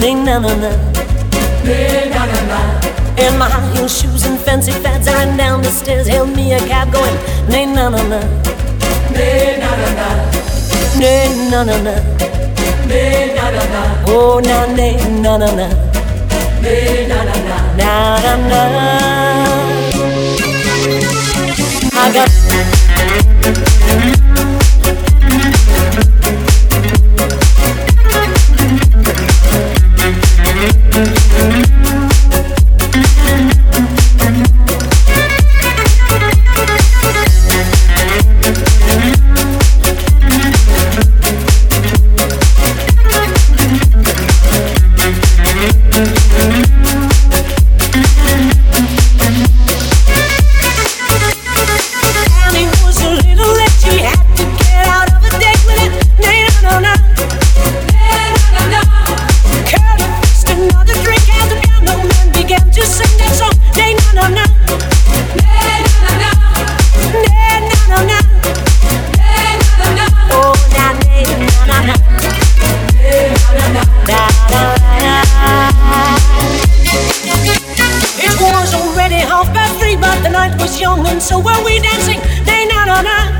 nay na na na. Na, na, na. In my high heel shoes and fancy fads, I ran down the stairs, hailed me a cab, going nay na na na. Na, na, na. Na na na. Na, na, na. Oh na na na na. Na, na, na. Na na na. I got dancing. They na na na.